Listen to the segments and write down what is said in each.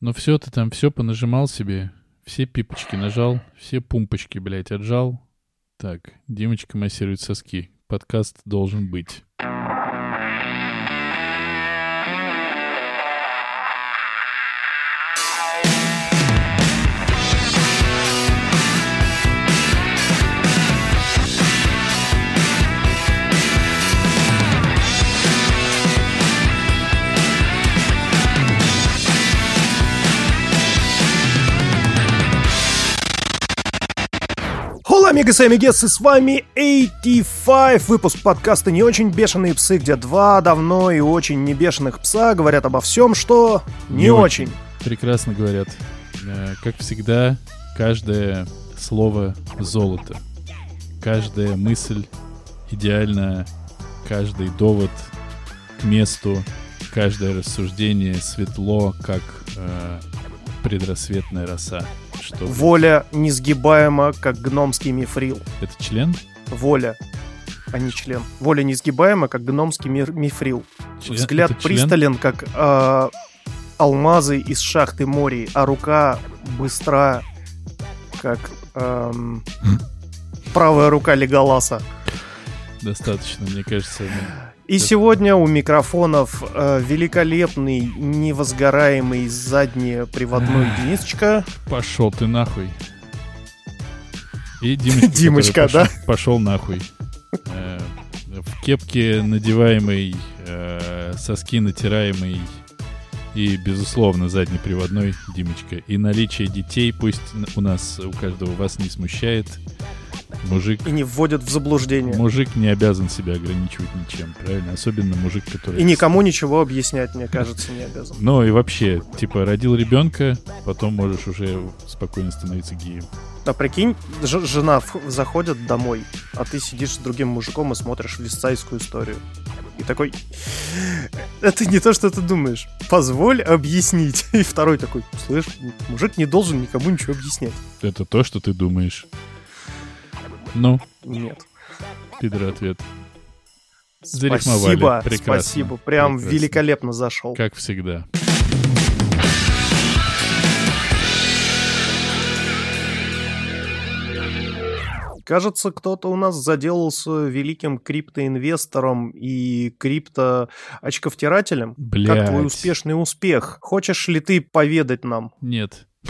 Ну все, ты там все понажимал себе, все пипочки нажал, все пумпочки, блядь, отжал. Так, Димочка массирует соски. Подкаст должен быть. Hola, амигос и амигесы, с вами 85, выпуск подкаста «Не очень бешеные псы», где два давно и очень не бешеных пса говорят обо всем, что не, очень. Прекрасно говорят. Э, Как всегда, каждое слово золото. Каждая мысль идеальна, каждый довод к месту, каждое рассуждение светло, как э, предрассветная роса. Что, Воля несгибаема, как гномский мифрил. это член? Воля, а не член. Воля несгибаема, как гномский мир- мифрил. Член- Взгляд это член? пристален, как а, алмазы из шахты Мории, а рука быстра, как ам, правая рука Леголаса. Достаточно, мне кажется. И сегодня у микрофонов э, великолепный, невозгораемый заднеприводной Денисочка. Пошел ты нахуй. И Димочка, Димочка, который пошел, пошел нахуй. Э, В кепке надеваемый, э, соски натираемый и, безусловно, заднеприводной Димочка. И наличие детей пусть у нас, у каждого вас не смущает. Мужик, И не вводят в заблуждение. мужик не обязан себя ограничивать ничем, правильно? Особенно мужик, который... И никому ничего объяснять, мне кажется, не обязан. Ну и вообще, типа, родил ребенка, потом можешь уже спокойно становиться геем. А прикинь, ж- жена в- заходит домой, а ты сидишь с другим мужиком и смотришь вестсайскую историю. И такой, это не то, что ты думаешь. Позволь объяснить. И второй такой, слышь, мужик не должен никому ничего объяснять. Это то, что ты думаешь. Ну, Нет. пидор ответ. Спасибо, Прекрасно. спасибо. Прям Прекрасно. великолепно зашел. Как всегда. Кажется, кто-то у нас заделался великим криптоинвестором и крипто-очковтирателем. Блядь. Как твой успешный успех? Хочешь ли ты поведать нам? Нет.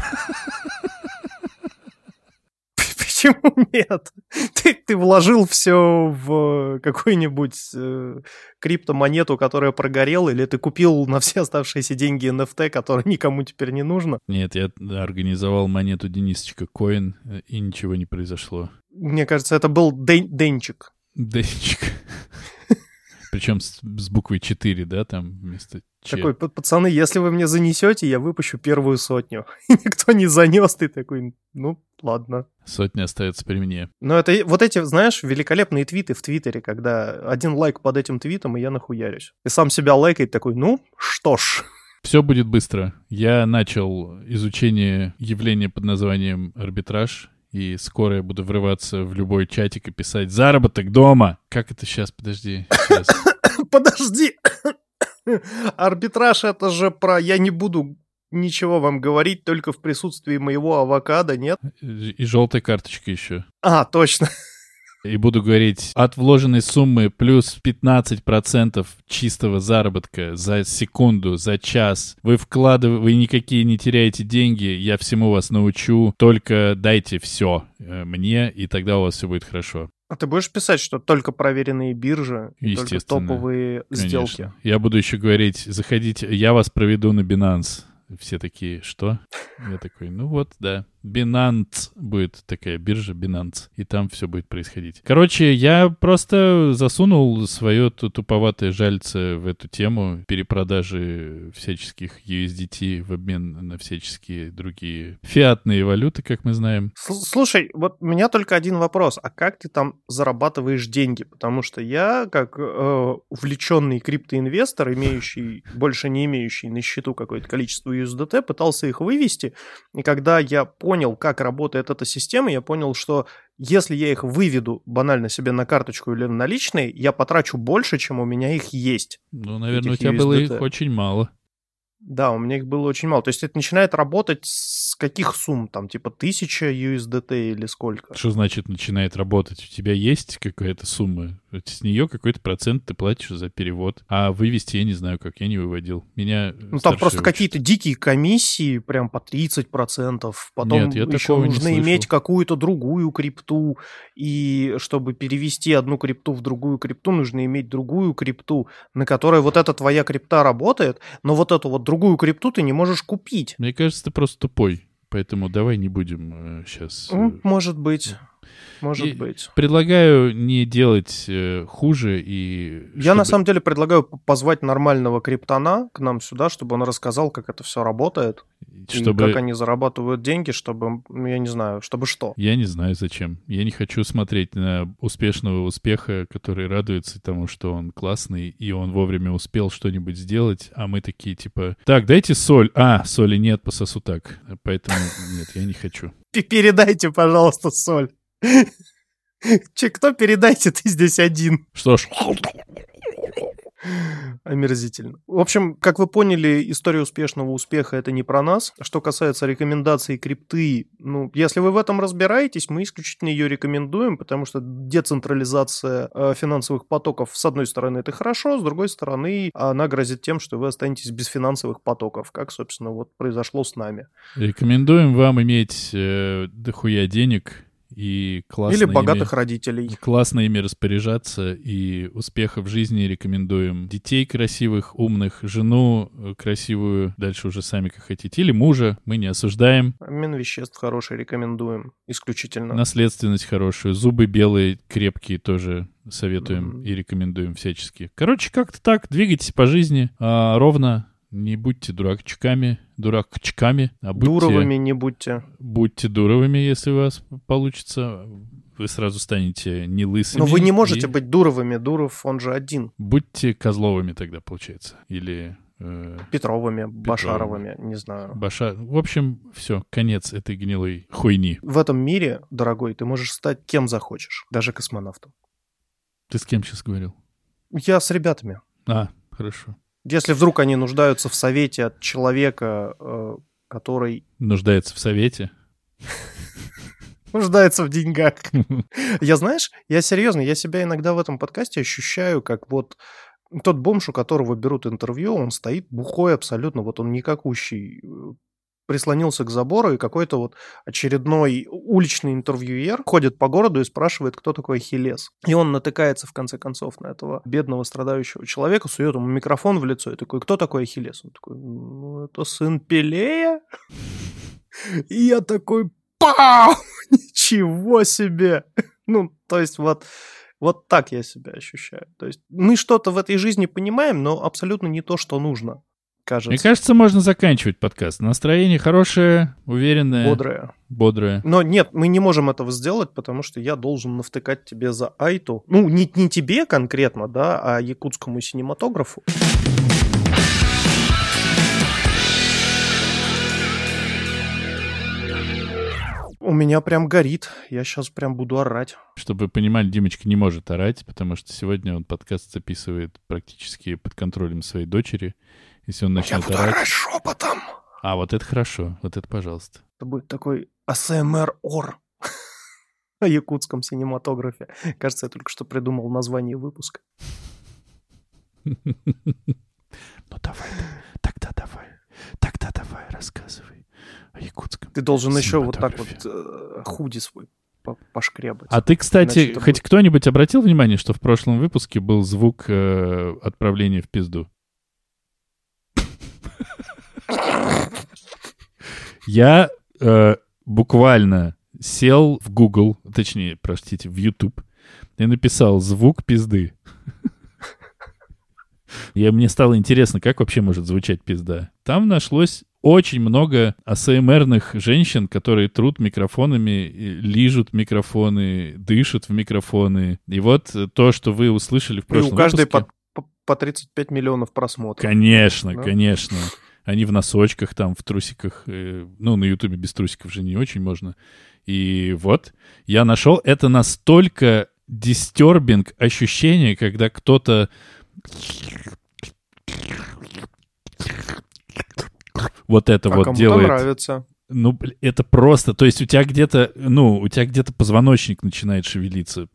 Почему нет? Ты, ты вложил все в какую-нибудь э, криптомонету, которая прогорела, или ты купил на все оставшиеся деньги NFT, которые никому теперь не нужно? Нет, я организовал монету Денисочка Коин, э, и ничего не произошло. Мне кажется, это был Ден- Денчик. Денчик. Причем с, с буквой 4, да, там вместо Ч. Такой, «П- пацаны, если вы мне занесете, я выпущу первую сотню. И никто не занес, ты такой, ну, ладно. Сотня остается при мне. Но это вот эти, знаешь, великолепные твиты в Твиттере, когда один лайк под этим твитом, и я нахуярюсь. И сам себя лайкает такой, ну, что ж. Все будет быстро. Я начал изучение явления под названием арбитраж, и скоро я буду врываться в любой чатик и писать «Заработок дома!» Как это сейчас? Подожди. щас. Подожди! Арбитраж это же про «я не буду ничего вам говорить только в присутствии моего авокадо», нет? И желтая карточка еще. А, точно. И буду говорить, от вложенной суммы плюс 15% чистого заработка за секунду, за час. Вы вкладываете, вы никакие не теряете деньги, я всему вас научу, только дайте все мне, и тогда у вас все будет хорошо. А ты будешь писать, что только проверенные биржи, только топовые Конечно. сделки? Я буду еще говорить, заходите, я вас проведу на Binance. Все такие, что? Я такой, ну вот, да. Binance будет такая биржа, Binance. И там все будет происходить. Короче, я просто засунул свое ту- туповатое жальце в эту тему перепродажи всяческих USDT в обмен на всяческие другие фиатные валюты, как мы знаем. Сл- Слушай, вот у меня только один вопрос. А как ты там зарабатываешь деньги? Потому что я, как э, увлеченный криптоинвестор, имеющий, больше не имеющий на счету какое-то количество USDT, пытался их вывести. И когда я понял, как работает эта система, я понял, что если я их выведу банально себе на карточку или на наличные, я потрачу больше, чем у меня их есть. Ну, наверное, у тебя было их USDT. очень мало. Да, у меня их было очень мало. То есть это начинает работать с каких сумм? Там типа тысяча USDT или сколько? Что значит начинает работать? У тебя есть какая-то сумма? С нее какой-то процент ты платишь за перевод. А вывести я не знаю как, я не выводил. Меня Ну там просто какие-то дикие комиссии, прям по 30%. Потом Нет, я еще такого не нужно иметь какую-то другую крипту. И чтобы перевести одну крипту в другую крипту, нужно иметь другую крипту, на которой вот эта твоя крипта работает, но вот эту вот другую крипту ты не можешь купить. Мне кажется, ты просто тупой. Поэтому давай не будем сейчас... Ну, может быть. Может И- быть. Предлагаю не делать э, хуже и... Я на самом деле предлагаю позвать нормального криптона к нам сюда, чтобы он рассказал, как это все работает, чтобы... и как они зарабатывают деньги, чтобы, я не знаю, чтобы что. Я не знаю зачем. Я не хочу смотреть на успешного успеха, который радуется тому, что он классный, и он вовремя успел что-нибудь сделать, а мы такие типа, так, дайте соль. А, соли нет, пососу так. Поэтому нет, я не хочу. Передайте, пожалуйста, соль. Че, кто передайте, ты здесь один. Что ж, Омерзительно. В общем, как вы поняли, история успешного успеха это не про нас. Что касается рекомендаций крипты, ну, если вы в этом разбираетесь, мы исключительно ее рекомендуем, потому что децентрализация э, финансовых потоков, с одной стороны, это хорошо, с другой стороны, она грозит тем, что вы останетесь без финансовых потоков, как, собственно, вот произошло с нами. рекомендуем вам иметь э, дохуя денег и классно Или ими- богатых родителей. Классно ими распоряжаться и успехов в жизни рекомендуем. Детей красивых, умных, жену э, красивую, дальше уже сами как хотите. Или мужа, мы не осуждаем. Обмен веществ хороший рекомендуем исключительно. Наследственность хорошую, зубы белые, крепкие тоже советуем Мгм. и рекомендуем всячески. Короче, как-то так, двигайтесь по жизни а, ровно, не будьте дурачками, дурачками, а будьте, Дуровыми не будьте. будьте дуровыми, если у вас получится. Вы сразу станете не лысыми. Но вы не можете и быть Дуровыми. Дуров, он же один. Будьте козловыми тогда, получается. Или э, Петровыми, Башаровыми, не знаю. Баша... В общем, все, конец этой гнилой хуйни. В этом мире, дорогой, ты можешь стать кем захочешь, даже космонавтом. Ты с кем сейчас говорил? Я с ребятами. А, хорошо. Если вдруг они нуждаются в совете от человека, э, который Нуждается в совете. нуждается в деньгах. Я, знаешь, я серьезно, я себя иногда в этом подкасте ощущаю, как вот тот бомж, у которого берут интервью, он стоит бухой абсолютно, вот он никакущий, э, прислонился к забору, и какой-то вот очередной уличный интервьюер ходит по городу и спрашивает, кто такой Ахиллес. И он натыкается, в конце концов, на этого бедного страдающего человека, сует ему микрофон в лицо и такой, кто такой Ахиллес? Он такой, ну, это сын Пелея. И я такой, пау! Ничего себе! Ну, то есть вот, вот так я себя ощущаю. То есть мы что-то в этой жизни понимаем, но абсолютно не то, что нужно, кажется. Мне кажется, можно заканчивать подкаст. Настроение хорошее, уверенное, Бодрое. бодрое. Но нет, мы не можем этого сделать, потому что я должен навтыкать тебе за Айту. Ну, не, не тебе конкретно, да, а якутскому синематографу. У меня прям горит. Я сейчас прям буду орать. Чтобы вы понимали, Димочка не может орать, потому что сегодня он подкаст записывает практически под контролем своей дочери. Если он начнет орать... шепотом. А, вот это хорошо. Вот это пожалуйста. Это будет такой АСМР-ор о якутском синематографе. Кажется, я только что придумал название выпуска. Ну давай, тогда давай. Тогда давай, рассказывай о якутском. Ты должен еще вот так вот э, худи свой по- пошкрябать. А ты, кстати, Иначе хоть будет- кто-нибудь обратил внимание, что в прошлом выпуске был звук э, отправления в пизду? Я э, буквально сел в Google, точнее, простите, в YouTube, и написал звук пизды. И мне стало интересно, как вообще может звучать пизда. Там нашлось очень много АСМРных женщин, которые трут микрофонами, и лижут микрофоны, дышат в микрофоны. И вот то, что вы услышали в И прошлом у каждой выпуске... по, по- по 35 миллионов просмотров. Конечно, Да? конечно. Они в носочках, там, в трусиках. э, Ну, на Ютубе без трусиков же не очень можно. И вот, я нашел это настолько дистербинг ощущение, когда кто-то вот это А вот делает. нравится. Ну, это просто, то есть у тебя где-то, ну, у тебя где-то позвоночник начинает шевелиться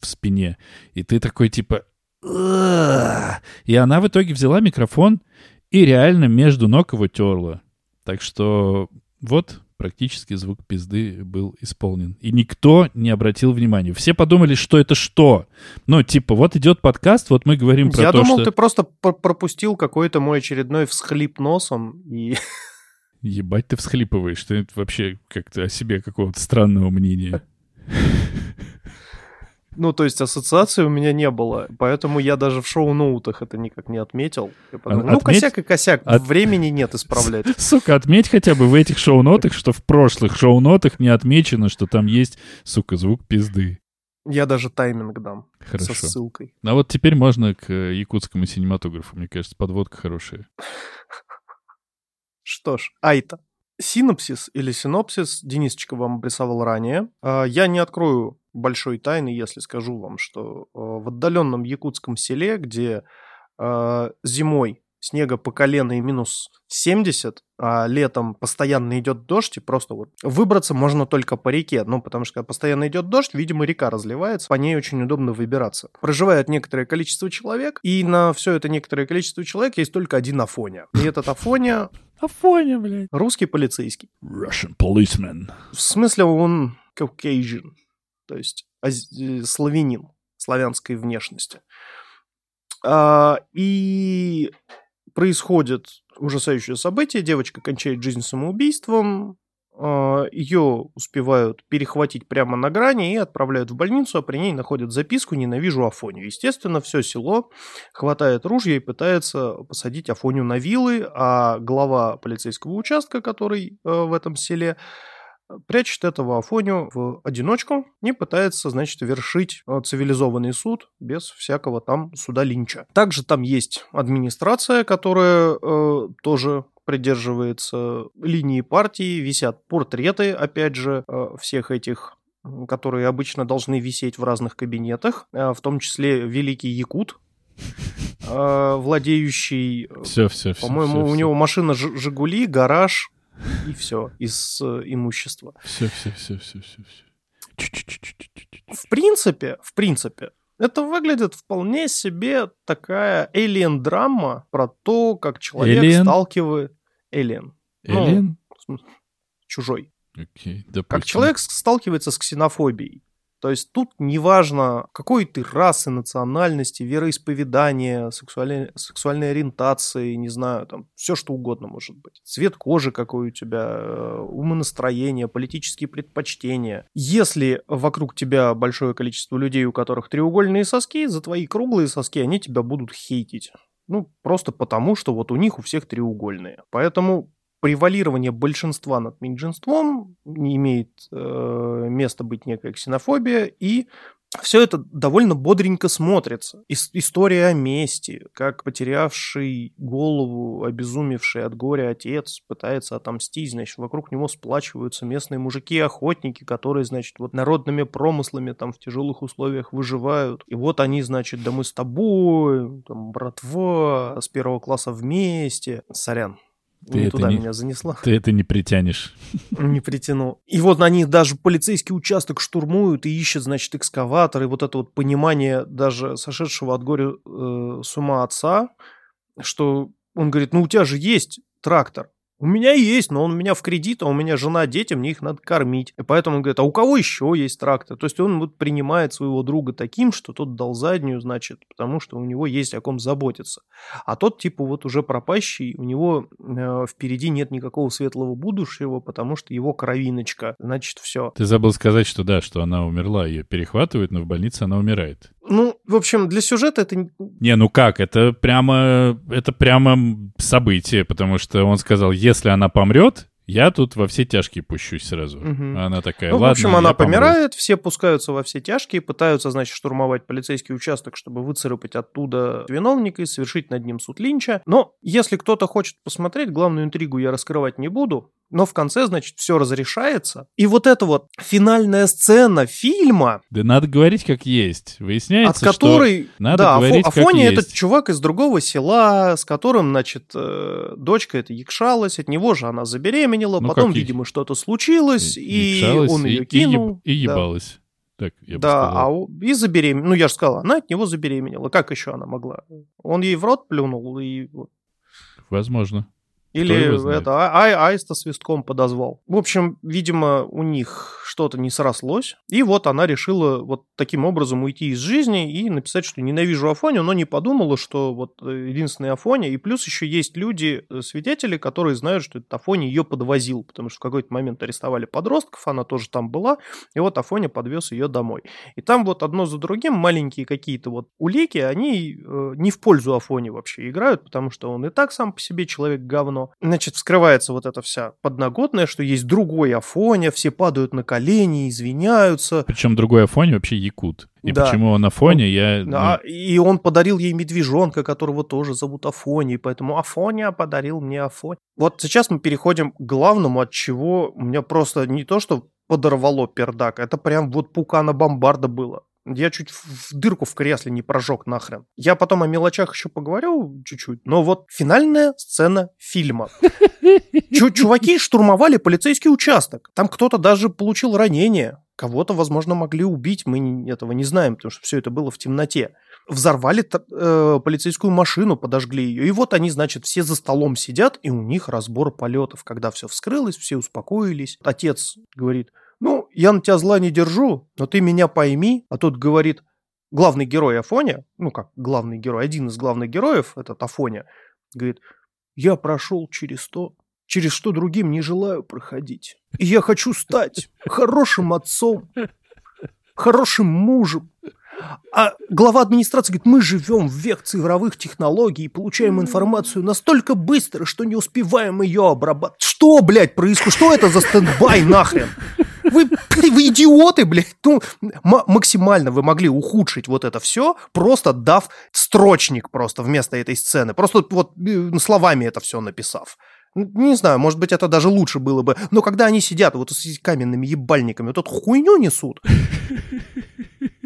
в спине, и ты такой типа... И она в итоге взяла микрофон и реально между ног его терла. Так что вот практически звук пизды был исполнен. И никто не обратил внимания. Все подумали, что это что? Ну, типа, вот идет подкаст, вот мы говорим про Я то, думал, что... ты просто пр- пропустил какой-то мой очередной всхлип носом. И Ебать ты всхлипываешь. Ты вообще как-то о себе какого-то странного мнения. Ну, то есть ассоциации у меня не было, поэтому я даже в шоу-ноутах это никак не отметил. Подумал, А- ну, отметь- косяк и косяк, от- времени нет исправлять. Сука, отметь хотя бы в этих шоу-нотах, что в прошлых шоу-нотах не отмечено, что там есть, сука, звук пизды. Я даже тайминг дам Хорошо. со ссылкой. А вот теперь можно к э, якутскому синематографу. Мне кажется, подводка хорошая. Что ж, айта. Синопсис или синопсис Денисочка вам обрисовал ранее. А, Я не открою большой тайны, если скажу вам, что э, в отдаленном якутском селе, где э, зимой снега по колено и минус 70, а летом постоянно идет дождь, и просто вот выбраться можно только по реке. Ну, потому что когда постоянно идет дождь, видимо, река разливается, по ней очень удобно выбираться. Проживает некоторое количество человек, и на все это некоторое количество человек есть только один Афоня. И этот Афоня Афоня, блядь. русский полицейский. Russian policeman. В смысле он Caucasian, то есть э, славянин славянской внешности. А, и происходит ужасающее событие. Девочка кончает жизнь самоубийством. а, Ее успевают перехватить прямо на грани и отправляют в больницу, а при ней находят записку «Ненавижу Афонию». Естественно, все село хватает ружья и пытается посадить Афонию на вилы, а глава полицейского участка, который э, в этом селе, прячет этого Афоню в одиночку и пытается, значит, вершить э, цивилизованный суд без всякого там суда Линча. Также там есть администрация, которая э, тоже придерживается линии партии, висят портреты, опять же, э, всех этих которые обычно должны висеть в разных кабинетах, э, в том числе великий якут, э, владеющий э, Все, все, все. по-моему, у него машина Жигули, гараж и все из э, имущества. Все, все, все, все, все, все. В принципе, в принципе, это выглядит вполне себе такая alien-драма про то, как человек Alien? сталкивает... Ну, Элен? в смысле, чужой. Допустим. Как человек сталкивается с ксенофобией. То есть тут неважно, какой ты расы, национальности, вероисповедания, сексуальной, сексуальной ориентации, не знаю, там все что угодно может быть. Цвет кожи какой у тебя, э, умонастроение, политические предпочтения. Если вокруг тебя большое количество людей, у которых треугольные соски, за твои круглые соски они тебя будут хейтить. Ну, просто потому, что вот у них у всех треугольные. Поэтому превалирование большинства над меньшинством не имеет э, места быть некая ксенофобия, и все это довольно бодренько смотрится. Ис- история о мести, как потерявший голову, обезумевший от горя отец пытается отомстить, значит, вокруг него сплачиваются местные мужики-охотники, которые, значит, вот народными промыслами там в тяжелых условиях выживают. И вот они, значит, да мы с тобой, там, братва, с первого класса вместе. Сорян, Ты не это туда не- меня занесло. Ты это не притянешь. Не притяну. И вот они даже полицейский участок штурмуют и ищут, значит, экскаватор. И вот это вот понимание даже сошедшего от горя э, с ума отца, что он говорит, ну у тебя же есть трактор. У меня есть, но он у меня в кредит, а у меня жена, дети, мне их надо кормить. И поэтому он говорит, а у кого еще есть трактор? То есть он вот принимает своего друга таким, что тот дал заднюю, значит, потому что у него есть о ком заботиться. А тот, типа, вот уже пропащий, у него э, впереди нет никакого светлого будущего, потому что его кровиночка, значит, все. Ты забыл сказать, что да, что она умерла, ее перехватывают, но в больнице она умирает. Ну, в общем, для сюжета это... не- ну как, это прямо, это прямо событие, потому что он сказал, если она помрет, Я тут во все тяжкие пущусь сразу. А Она такая, Ну, ладно, в общем, она я помру». помирает, все пускаются во все тяжкие, пытаются, значит, штурмовать полицейский участок, чтобы выцарапать оттуда виновника и совершить над ним суд Линча. Но если кто-то хочет посмотреть, главную интригу я раскрывать не буду. Но в конце, значит, все разрешается. И вот эта вот финальная сцена фильма, Да надо говорить как есть. от Выясняется, которой... надо да, Афо- говорить, как Афоня есть. этот чувак из другого села, с которым, значит, э, дочка это якшалась, от него же она забеременела, Ну, потом, как и- видимо, что-то случилось, и якшалась он и- ее и, кинул. еб- и да. ебалась. Так, я бы Да, сказал. а и забеременела. Ну, я же сказал, она от него забеременела. Как еще она могла? Он ей в рот плюнул и... Возможно. Или это а- а- аиста свистком подозвал. В общем, видимо, у них что-то не срослось. И вот она решила вот таким образом уйти из жизни и написать, что ненавижу Афоню, но не подумала, что вот э, единственная Афоня. И плюс еще есть люди, э, свидетели, которые знают, что этот Афоня ее подвозил, потому что в какой-то момент арестовали подростков, она тоже там была, и вот Афоня подвез ее домой. И там вот одно за другим маленькие какие-то вот улики, они э, не в пользу Афони вообще играют, потому что он и так сам по себе человек говно. Значит, вскрывается вот эта вся подноготная, что есть другой Афоня, все падают на колени, извиняются. Причем другой Афоне вообще якут. И Да. почему он Афоня, я... ну, Да, и он подарил ей медвежонка, которого тоже зовут Афоня, и поэтому Афоня подарил мне Афоня. Вот сейчас мы переходим к главному, от чего у меня просто не то, что подорвало пердак, это прям вот пукана бомбарда было. Я чуть в дырку в кресле не прожег нахрен. Я потом о мелочах еще поговорю чуть-чуть, но вот финальная сцена фильма. Чу- чуваки штурмовали полицейский участок. Там кто-то даже получил ранение. Кого-то, возможно, могли убить. Мы этого не знаем, потому что все это было в темноте. Взорвали э, полицейскую машину, подожгли ее. И вот они, значит, все за столом сидят, и у них разбор полетов. Когда все вскрылось, все успокоились. Отец говорит, ну, я на тебя зла не держу, но ты меня пойми. А тот говорит, главный герой Афоня, ну как главный герой, один из главных героев, этот Афоня, говорит, я прошел через то, через что другим не желаю проходить. И я хочу стать хорошим отцом, хорошим мужем. А глава администрации говорит, мы живем в век цифровых технологий и получаем информацию настолько быстро, что не успеваем ее обрабатывать. Что, блядь, происходит? Что это за стендбай нахрен? Вы, вы идиоты, блядь. Ну, максимально вы могли ухудшить вот это все, просто дав строчник просто вместо этой сцены. Просто вот э, словами это все написав. Ну, Не знаю, может быть, это даже лучше было бы. Но когда они сидят вот с каменными ебальниками, вот эту хуйню несут.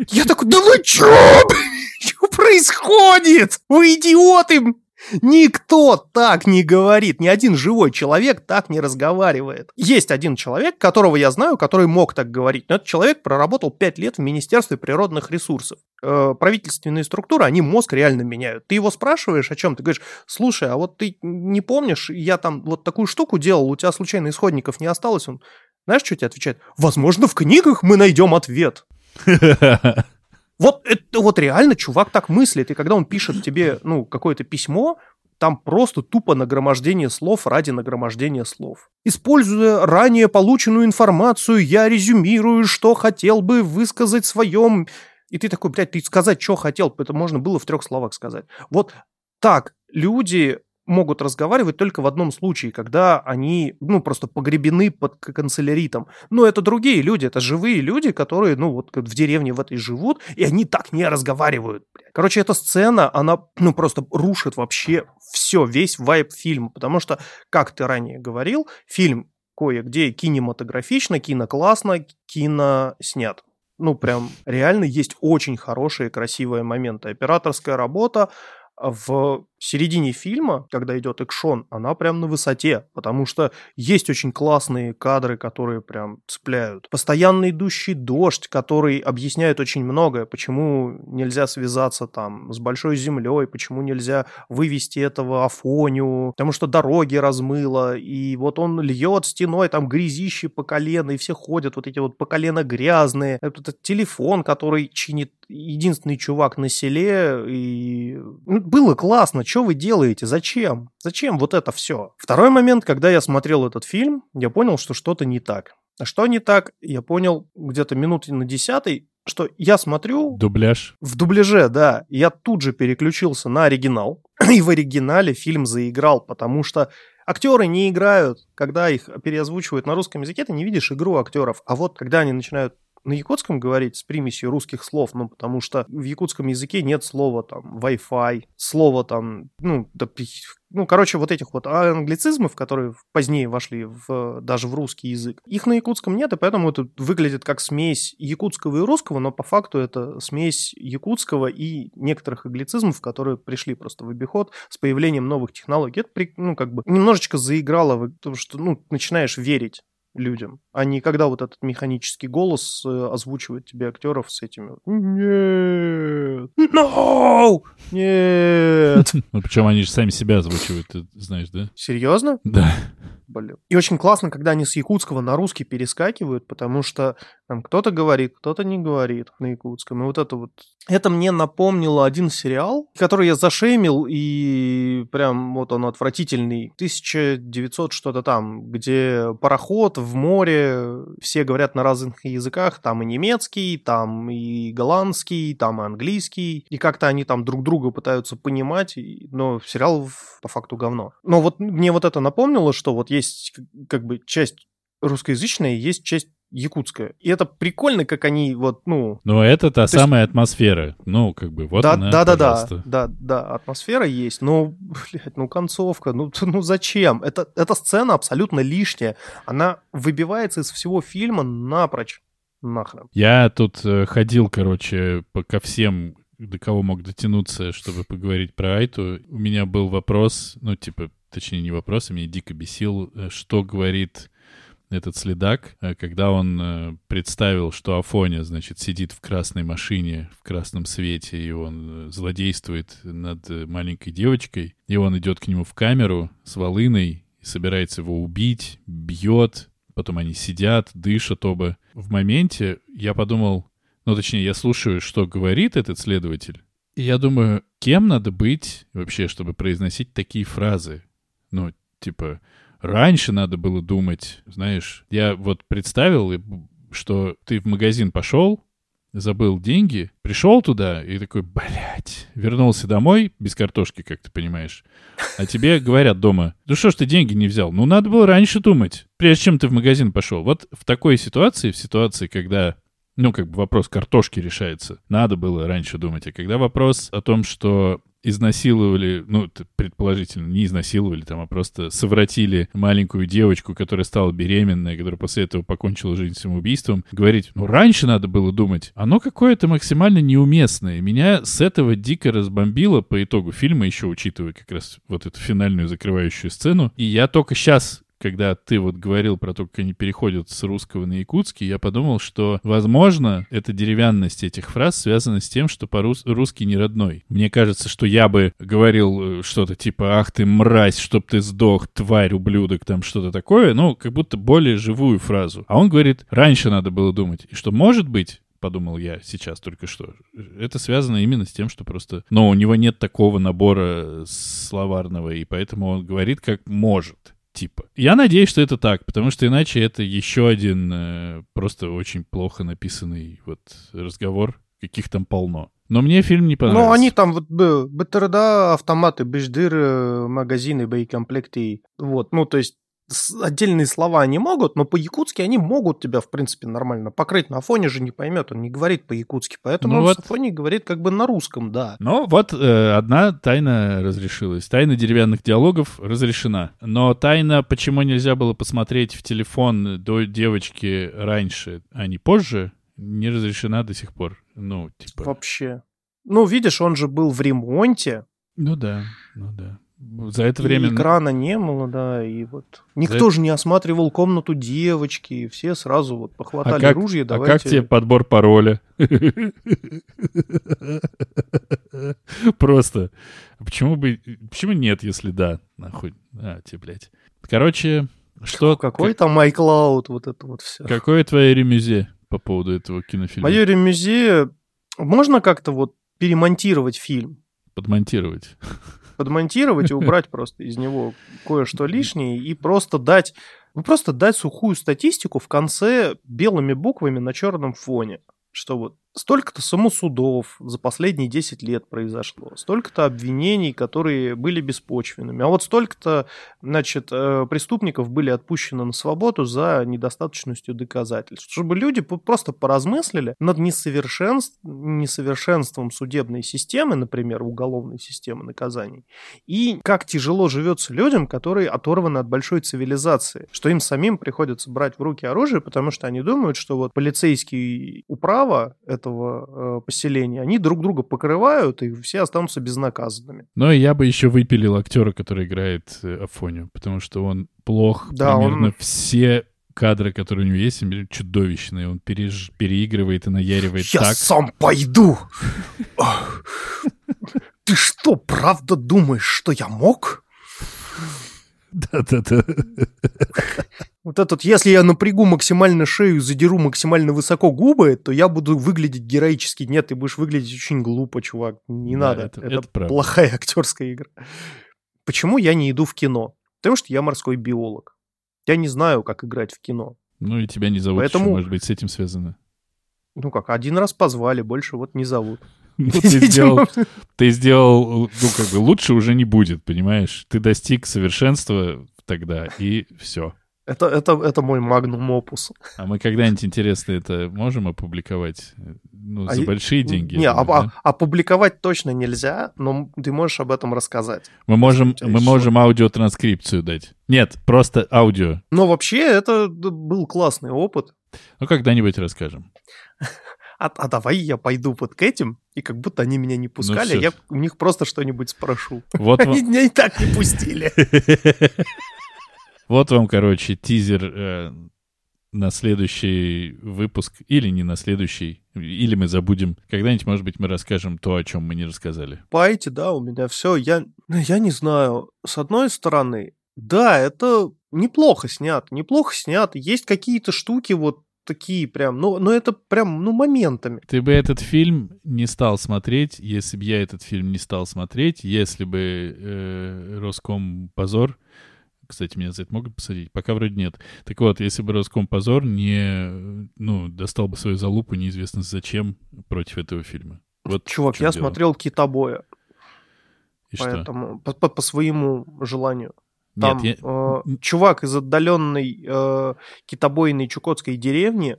Я такой, да вы чё? Что происходит? Вы идиоты! Никто так не говорит, ни один живой человек так не разговаривает. Есть один человек, которого я знаю, который мог так говорить, но этот человек проработал 5 лет в Министерстве природных ресурсов. Э, правительственные структуры, они мозг реально меняют. Ты его спрашиваешь о чем, ты говоришь, слушай, а вот ты не помнишь, я там вот такую штуку делал, у тебя случайно исходников не осталось? Он, знаешь, что тебе отвечает? Возможно, в книгах мы найдем ответ. Вот это вот реально чувак так мыслит, и когда он пишет тебе, ну, какое-то письмо, там просто тупо нагромождение слов ради нагромождения слов. Используя ранее полученную информацию, я резюмирую, что хотел бы высказать в своем... И ты такой, блядь, ты сказать, что хотел, это можно было в трех словах сказать. Вот так люди могут разговаривать только в одном случае, когда они, ну, просто погребены под канцеляритом. Но это другие люди, это живые люди, которые, ну, вот в деревне в этой живут, и они так не разговаривают. Короче, эта сцена, она, ну, просто рушит вообще все, весь вайб фильма, потому что, как ты ранее говорил, фильм кое-где кинематографично, киноклассно, кино снят. Ну, прям реально есть очень хорошие, красивые моменты. Операторская работа, в середине фильма, когда идет экшон, она прям на высоте, потому что есть очень классные кадры, которые прям цепляют. Постоянно идущий дождь, который объясняет очень многое, почему нельзя связаться там с большой землей, почему нельзя вывести этого Афоню, потому что дороги размыло, и вот он льет стеной, там грязище по колено, и все ходят вот эти вот по колено грязные. Этот телефон, который чинит единственный чувак на селе, и ну, было классно, что вы делаете, зачем? Зачем вот это все? Второй момент, когда я смотрел этот фильм, я понял, что что-то не так. А что не так, я понял где-то минуты на десятой, что я смотрю Дубляж. в дубляже, да, я тут же переключился на оригинал, и в оригинале фильм заиграл, потому что актеры не играют, когда их переозвучивают на русском языке, ты не видишь игру актеров. А вот когда они начинают на якутском говорить с примесью русских слов, ну, потому что в якутском языке нет слова там Wi-Fi, слова там, ну, да, ну, короче, вот этих вот англицизмов, которые позднее вошли в, даже в русский язык, их на якутском нет, и поэтому это выглядит как смесь якутского и русского, но по факту это смесь якутского и некоторых англицизмов, которые пришли просто в обиход с появлением новых технологий. Это, ну, как бы немножечко заиграло, потому что, ну, начинаешь верить людям, а не когда вот этот механический голос э, озвучивает тебе актеров с этими «Нет! No! Нет!» Ну, причем они же сами себя озвучивают, ты знаешь, да? Серьезно? Да. Блин. И очень классно, когда они с якутского на русский перескакивают, потому что там кто-то говорит, кто-то не говорит на якутском. И вот это вот... Это мне напомнило один сериал, который я зашеймил, и прям вот он отвратительный. 1900 что-то там, где пароход в море, все говорят на разных языках, там и немецкий, там и голландский, там и английский. И как-то они там друг друга пытаются понимать, но сериал по факту говно. Но вот мне вот это напомнило, что вот есть как бы часть русскоязычная, есть часть якутская. И это прикольно, как они вот, ну... Но это та самая есть... атмосфера. Ну, как бы, вот да, она, да, да, пожалуйста. да, да, да, атмосфера есть, но, блядь, ну, концовка, ну, ну зачем? Это, эта сцена абсолютно лишняя. Она выбивается из всего фильма напрочь. Нахрен. Я тут э, ходил, короче, по, ко всем до кого мог дотянуться, чтобы поговорить про Айту. У меня был вопрос, ну, типа, точнее, не вопрос, а меня дико бесил, э, что говорит этот следак, э, когда он э, представил, что Афоня, значит, сидит в красной машине, в красном свете, и он злодействует над маленькой девочкой, и он идет к нему в камеру с волыной и собирается его убить, бьет, потом они сидят, дышат оба. В моменте я подумал, ну, точнее, я слушаю, что говорит этот следователь, и я думаю, кем надо быть вообще, чтобы произносить такие фразы? Ну, типа, раньше надо было думать, знаешь, я вот представил, что ты в магазин пошел, забыл деньги, пришел туда и такой, блядь, вернулся домой без картошки, как ты понимаешь. А тебе говорят дома, ну что ж ты деньги не взял? Ну надо было раньше думать, прежде чем ты в магазин пошел. Вот в такой ситуации, в ситуации, когда ну, как бы вопрос картошки решается. Надо было раньше думать. А когда вопрос о том, что изнасиловали, ну, предположительно, не изнасиловали там, а просто совратили маленькую девочку, которая стала беременной, которая после этого покончила жизнь самоубийством, говорить, ну, раньше надо было думать, оно какое-то максимально неуместное. Меня с этого дико разбомбило по итогу фильма, еще учитывая как раз вот эту финальную закрывающую сцену. И я только сейчас когда ты вот говорил про то, как они переходят с русского на якутский, я подумал, что, возможно, эта деревянность этих фраз связана с тем, что по-русски не родной. Мне кажется, что я бы говорил э, что-то типа «Ах ты мразь, чтоб ты сдох, тварь, ублюдок», там что-то такое, ну, как будто более живую фразу. А он говорит «Раньше надо было думать». И что, может быть, подумал я сейчас только что. Это связано именно с тем, что просто... Но у него нет такого набора словарного, и поэтому он говорит как может типа. Я надеюсь, что это так, потому что иначе это еще один э, просто очень плохо написанный вот разговор, каких там полно. Но мне фильм не понравился. Ну, они там вот БТРД, автоматы, беждыр, магазины, боекомплекты. Вот, ну, то есть отдельные слова они могут, но по-якутски они могут тебя, в принципе, нормально покрыть. На фоне же не поймет, он не говорит по-якутски, поэтому ну он вот. фоне говорит как бы на русском, да. Ну вот э, одна тайна разрешилась. Тайна деревянных диалогов разрешена. Но тайна, почему нельзя было посмотреть в телефон до девочки раньше, а не позже, не разрешена до сих пор. Ну, типа... Вообще. Ну, видишь, он же был в ремонте. Ну да, ну да. За это время... И экрана не было, да, и вот... Никто За... же не осматривал комнату девочки, и все сразу вот похватали а как, ружья, давайте... А как тебе подбор пароля? Просто. Почему бы... Почему нет, если да? Нахуй. А, тебе, блядь. Короче, что... Какой там iCloud, вот это вот все. Какое твое ремюзе по поводу этого кинофильма? Мое ремюзе... Можно как-то вот перемонтировать фильм? Подмонтировать подмонтировать и убрать просто из него кое-что лишнее и просто дать, ну, просто дать сухую статистику в конце белыми буквами на черном фоне что вот столько-то самосудов за последние 10 лет произошло, столько-то обвинений, которые были беспочвенными, а вот столько-то, значит, э, преступников были отпущены на свободу за недостаточностью доказательств. Чтобы люди просто поразмыслили над несовершенств, несовершенством судебной системы, например, уголовной системы наказаний, и как тяжело живется людям, которые оторваны от большой цивилизации, что им самим приходится брать в руки оружие, потому что они думают, что вот полицейский управа этого э, поселения, они друг друга покрывают, и все останутся безнаказанными. Но я бы еще выпилил актера, который играет э, Афоню, потому что он плох. Да, примерно он... все кадры, которые у него есть, чудовищные. Он переж... переигрывает и наяривает я так. Я сам пойду! Ты что, правда думаешь, что я мог? Да-да-да. Вот этот, если я напрягу максимально шею, задеру максимально высоко губы, то я буду выглядеть героически. Нет, ты будешь выглядеть очень глупо, чувак. Не да, надо. Это, это, это плохая актерская игра. Почему я не иду в кино? Потому что я морской биолог. Я не знаю, как играть в кино. Ну и тебя не зовут Поэтому... еще, может быть, с этим связано. Ну как, один раз позвали, больше вот не зовут. Ну, ты, сделал, ты сделал, ну, как бы лучше уже не будет, понимаешь? Ты достиг совершенства тогда, и все. Это, это, это мой магнум опус. А мы когда-нибудь, интересно, это можем опубликовать? Ну, а за а большие деньги. Не, думаю, а, да? опубликовать точно нельзя, но ты можешь об этом рассказать. Мы можем, мы можем аудиотранскрипцию дать. Нет, просто аудио. Но вообще это был классный опыт. Ну, когда-нибудь расскажем. А, а давай я пойду вот к этим, и как будто они меня не ну пускали, ну, я у них просто что-нибудь спрошу. Вот они меня и так не пустили. Вот вам, короче, тизер э, на следующий выпуск, или не на следующий, или мы забудем. Когда-нибудь, может быть, мы расскажем то, о чем мы не рассказали. Пайте, да, у меня все. Я, я не знаю. С одной стороны, да, это неплохо снят, неплохо снят. Есть какие-то штуки вот такие прям, ну, ну это прям, ну, моментами. Ты бы этот фильм не стал смотреть, если бы я этот фильм не стал смотреть, если бы э, Роском позор кстати, меня за это могут посадить? Пока вроде нет. Так вот, если бы Роскомпозор не, ну, достал бы свою залупу неизвестно зачем против этого фильма. Вот Чувак, я дело. смотрел «Китобоя». И поэтому, что? По, по, своему желанию. Там Нет, я... э, чувак из отдаленной э, китобойной чукотской деревни.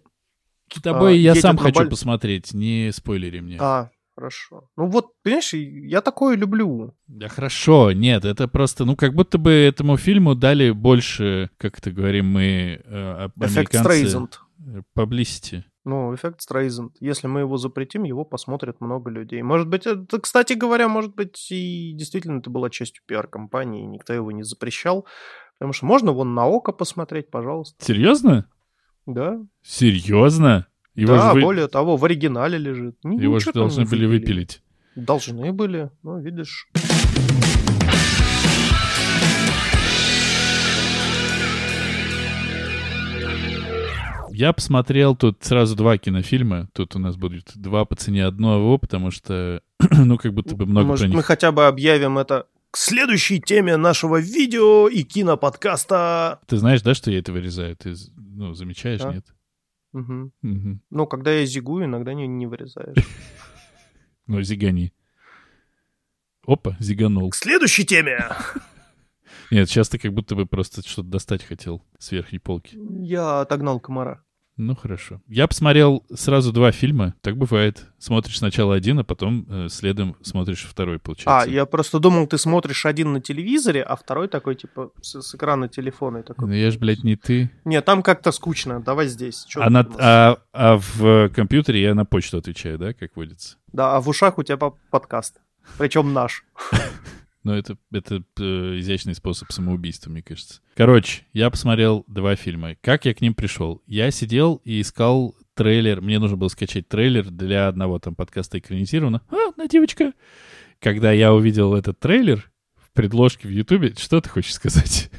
Китобой э, я сам хочу баль... посмотреть, не спойлери мне. А, Хорошо. Ну вот, понимаешь, я такое люблю. Да хорошо, нет, это просто, ну как будто бы этому фильму дали больше, как это говорим мы, э, Эффект Стрейзенд. Publicity. Ну, эффект Стрейзенд. Если мы его запретим, его посмотрят много людей. Может быть, это, кстати говоря, может быть, и действительно это была частью пиар-компании, никто его не запрещал. Потому что можно вон на око посмотреть, пожалуйста. Серьезно? Да. Серьезно? Его да, вы... более того, в оригинале лежит. Его же должны были выпилить. Должны были, ну, видишь. Я посмотрел тут сразу два кинофильма. Тут у нас будет два по цене одного, потому что, ну, как будто бы много Может, про них. мы хотя бы объявим это к следующей теме нашего видео и киноподкаста. Ты знаешь, да, что я это вырезаю? Ты, ну, замечаешь, да? нет? Угу. Угу. Ну, когда я зигую, иногда не, не вырезаешь. Ну, зигани. Опа, зиганул. К следующей теме! Нет, сейчас ты как будто бы просто что-то достать хотел с верхней полки. Я отогнал комара. Ну, хорошо. Я посмотрел сразу два фильма. Так бывает. Смотришь сначала один, а потом э, следом смотришь второй, получается. А, я просто думал, ты смотришь один на телевизоре, а второй такой, типа, с, с экрана телефона. Такой, ну, я ж, блядь, не ты. Не, там как-то скучно. Давай здесь. Чё а, на, а, а в компьютере я на почту отвечаю, да, как водится? Да, а в ушах у тебя подкаст. Причем наш. Но это, это э, изящный способ самоубийства, мне кажется. Короче, я посмотрел два фильма. Как я к ним пришел? Я сидел и искал трейлер. Мне нужно было скачать трейлер для одного там подкаста экранизировано. А, на девочка. Когда я увидел этот трейлер в предложке в Ютубе, что ты хочешь сказать?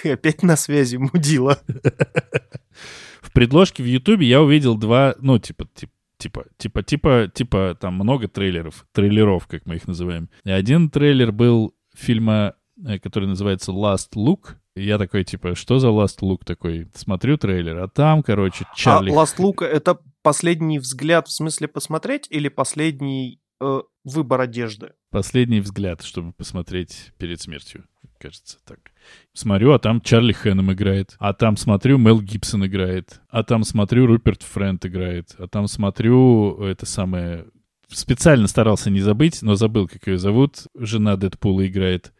Ты опять на связи, мудила. В предложке в Ютубе я увидел два, ну, типа, типа Типа, типа, типа, типа, там много трейлеров, трейлеров, как мы их называем. И один трейлер был фильма, э, который называется Last Look. И я такой, типа, что за Last Look такой? Смотрю трейлер, а там, короче, Чарли... А Last Look — это последний взгляд в смысле посмотреть или последний э, выбор одежды? Последний взгляд, чтобы посмотреть перед смертью, кажется так. Смотрю, а там Чарли Хэннем играет, а там смотрю, Мел Гибсон играет, а там смотрю, Руперт Френт играет, а там смотрю, это самое... Специально старался не забыть, но забыл, как ее зовут. Жена Дэдпула играет.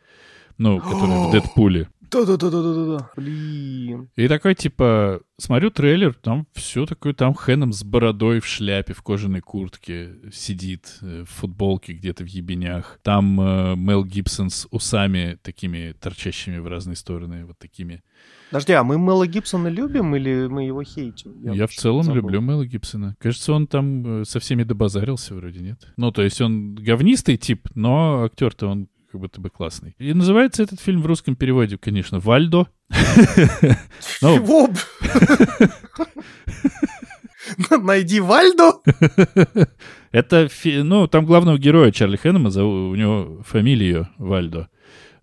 Ну, которая в Дэдпуле. Да-да-да-да-да-да. Блин. И такой, типа, смотрю трейлер, там все такое, там Хэном с бородой в шляпе, в кожаной куртке сидит, э, в футболке где-то в ебенях. Там э, Мел Гибсон с усами такими торчащими в разные стороны, вот такими. Подожди, а мы Мэла Гибсона любим или мы его хейтим? Я, в целом забыл. люблю Мэла Гибсона. Кажется, он там э, со всеми добазарился вроде, нет? Ну, то есть он говнистый тип, но актер-то он как будто бы классный. И называется этот фильм в русском переводе, конечно, «Вальдо». Ну. Найди Вальдо. Это, ну, там главного героя Чарли Хэннема, у него фамилия Вальдо.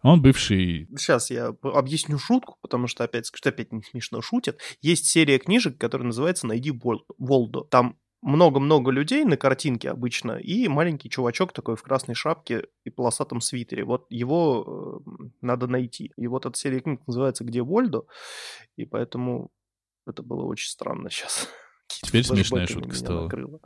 Он бывший... Сейчас я объясню шутку, потому что опять что опять не смешно шутят. Есть серия книжек, которая называется «Найди Волдо». Там много-много людей на картинке обычно, и маленький чувачок такой в красной шапке и полосатом свитере. Вот его э, надо найти. И вот эта серия книг называется «Где Вольдо?», и поэтому это было очень странно сейчас. Теперь смешная шутка стала. Накрыло.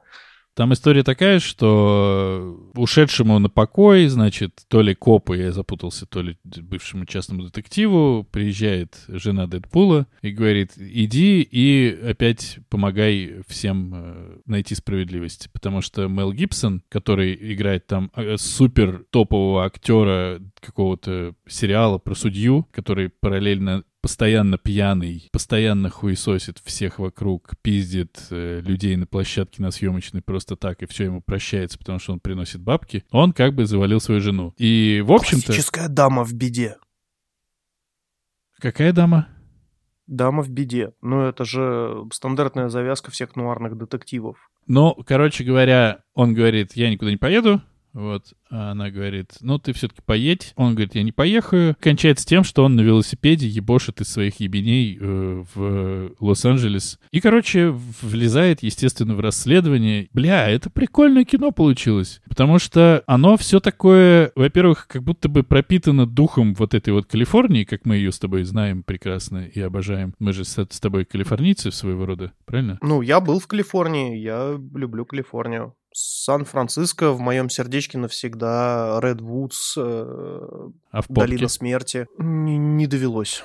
Там история такая, что ушедшему на покой, значит, то ли копу, я запутался, то ли бывшему частному детективу, приезжает жена Дэдпула и говорит, иди и опять помогай всем э, найти справедливость. Потому что Мел Гибсон, который играет там э, супер топового актера какого-то сериала про судью, который параллельно постоянно пьяный, постоянно хуесосит всех вокруг, пиздит э, людей на площадке на съемочной просто так, и все ему прощается, потому что он приносит бабки, он как бы завалил свою жену. И, в общем-то... Классическая дама в беде. Какая дама? Дама в беде. Ну, это же стандартная завязка всех нуарных детективов. Ну, короче говоря, он говорит, я никуда не поеду, вот, а она говорит, ну ты все-таки поедь. Он говорит, я не поехаю. Кончается тем, что он на велосипеде ебошит из своих ебеней э, в Лос-Анджелес. И, короче, влезает, естественно, в расследование. Бля, это прикольное кино получилось. Потому что оно все такое, во-первых, как будто бы пропитано духом вот этой вот Калифорнии, как мы ее с тобой знаем прекрасно и обожаем. Мы же с, с тобой калифорнийцы своего рода, правильно? Ну, я был в Калифорнии, я люблю Калифорнию. Сан-Франциско в моем сердечке навсегда, Ред Вудс, э, а в Долина смерти. Не, не довелось.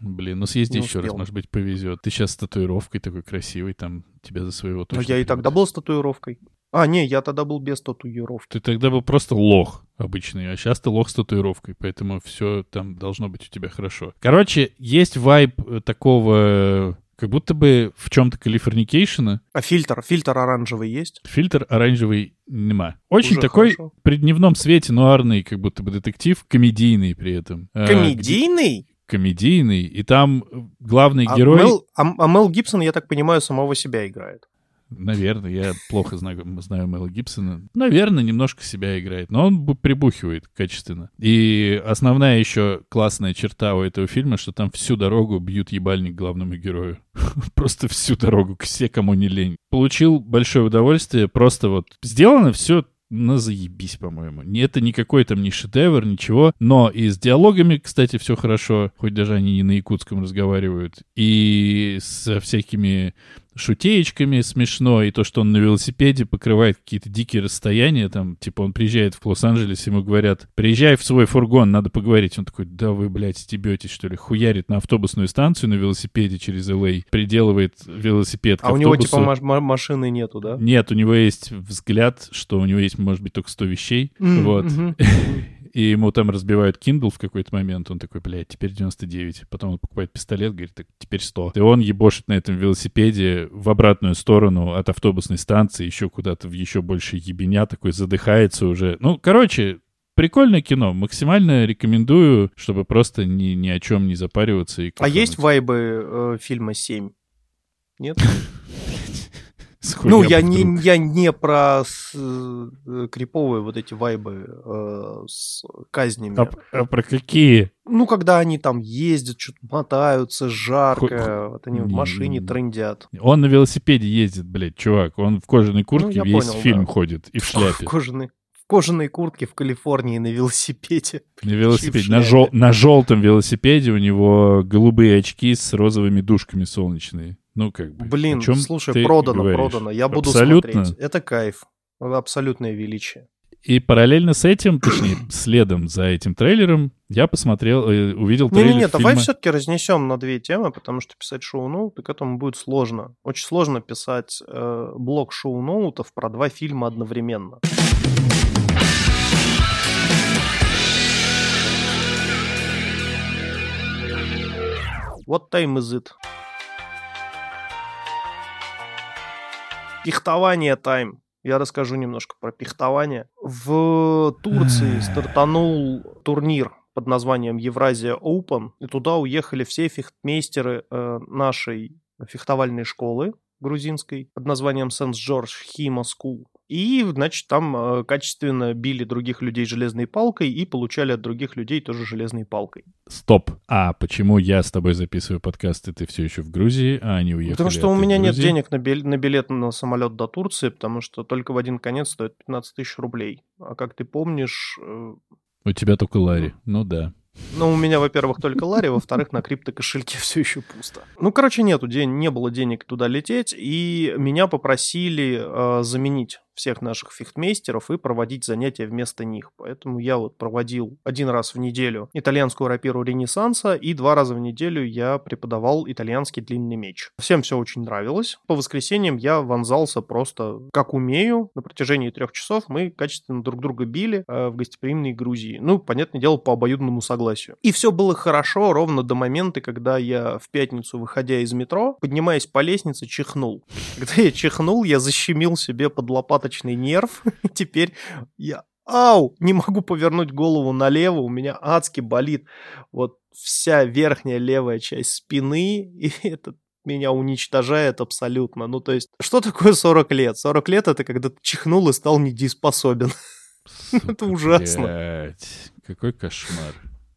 Блин, ну съезди не еще успел. раз, может быть, повезет. Ты сейчас с татуировкой такой красивый, там тебя за своего тоже. Но я и тогда был с татуировкой. А, не, я тогда был без татуировки. Ты тогда был просто лох обычный, а сейчас ты лох с татуировкой, поэтому все там должно быть у тебя хорошо. Короче, есть вайб э, такого как будто бы в чем-то калифорникейшена. А фильтр? Фильтр оранжевый есть? Фильтр оранжевый нема. Очень Уже такой хорошо. при дневном свете нуарный, как будто бы детектив, комедийный при этом. А, комедийный? Комедийный. И там главный а герой... Мел, а, а Мел Гибсон, я так понимаю, самого себя играет. Наверное, я плохо знаю, знаю Мэла Гибсона. Наверное, немножко себя играет, но он прибухивает качественно. И основная еще классная черта у этого фильма, что там всю дорогу бьют ебальник главному герою. Просто всю дорогу, все, кому не лень. Получил большое удовольствие, просто вот сделано все на заебись, по-моему. Это никакой там не шедевр, ничего. Но и с диалогами, кстати, все хорошо, хоть даже они не на якутском разговаривают. И со всякими шутеечками смешно, и то, что он на велосипеде покрывает какие-то дикие расстояния, там, типа, он приезжает в Лос-Анджелес, ему говорят, приезжай в свой фургон, надо поговорить. Он такой, да вы, блядь, стебетесь, что ли? Хуярит на автобусную станцию на велосипеде через Л.А., приделывает велосипед А у него, типа, машины нету, да? Нет, у него есть взгляд, что у него есть, может быть, только 100 вещей, mm-hmm. вот. и ему там разбивают Kindle в какой-то момент, он такой, блядь, теперь 99. Потом он покупает пистолет, говорит, так теперь 100. И он ебошит на этом велосипеде в обратную сторону от автобусной станции, еще куда-то в еще больше ебеня, такой задыхается уже. Ну, короче, Прикольное кино, максимально рекомендую, чтобы просто ни, ни о чем не запариваться. И а есть вайбы э, фильма «Семь»? Нет? Ну, я не, я не про с, э, криповые вот эти вайбы э, с казнями. А, а про какие? Ну, когда они там ездят, что-то мотаются, жарко, вот они в машине трындят. Он на велосипеде ездит, блядь, чувак. Он в кожаной ну, куртке ну, весь понял, фильм да. ходит и в шляпе. В кожаной, кожаной куртке в Калифорнии на велосипеде. На велосипеде, на, жел, на желтом велосипеде у него голубые очки с розовыми душками солнечные. Ну, как бы. Блин, слушай, продано, говоришь? продано. Я буду Абсолютно. смотреть. Это кайф. Абсолютное величие. И параллельно с этим, точнее, следом за этим трейлером, я посмотрел, э, увидел трейлер Не-не-не, давай все-таки разнесем на две темы, потому что писать шоу-ноуты к этому будет сложно. Очень сложно писать э, блок шоу-ноутов про два фильма одновременно. What time is it? Пихтование тайм. Я расскажу немножко про пихтование. В Турции стартанул турнир под названием Евразия Open, и туда уехали все фехтмейстеры э, нашей фехтовальной школы грузинской под названием Сент-Джордж Хима School. И, значит, там э, качественно били других людей железной палкой и получали от других людей тоже железной палкой. Стоп. А почему я с тобой записываю подкаст, и ты все еще в Грузии, а они уехали? Потому что у меня нет денег на, бил- на билет на самолет до Турции, потому что только в один конец стоит 15 тысяч рублей. А как ты помнишь... Э... У тебя только Ларри. Ну да. Ну, у меня, во-первых, только Ларри, во-вторых, на криптокошельке все еще пусто. Ну, короче, нету, день, не было денег туда лететь, и меня попросили э, заменить всех наших фехтмейстеров и проводить занятия вместо них. Поэтому я вот проводил один раз в неделю итальянскую рапиру Ренессанса и два раза в неделю я преподавал итальянский длинный меч. Всем все очень нравилось. По воскресеньям я вонзался просто как умею. На протяжении трех часов мы качественно друг друга били э, в гостеприимной Грузии. Ну, понятное дело, по обоюдному согласию. И все было хорошо ровно до момента, когда я в пятницу, выходя из метро, поднимаясь по лестнице, чихнул. Когда я чихнул, я защемил себе под лопатой лопаточный нерв. Теперь я ау, не могу повернуть голову налево, у меня адски болит вот вся верхняя левая часть спины, и это меня уничтожает абсолютно. Ну, то есть, что такое 40 лет? 40 лет — это когда ты чихнул и стал недееспособен. это ужасно. какой кошмар.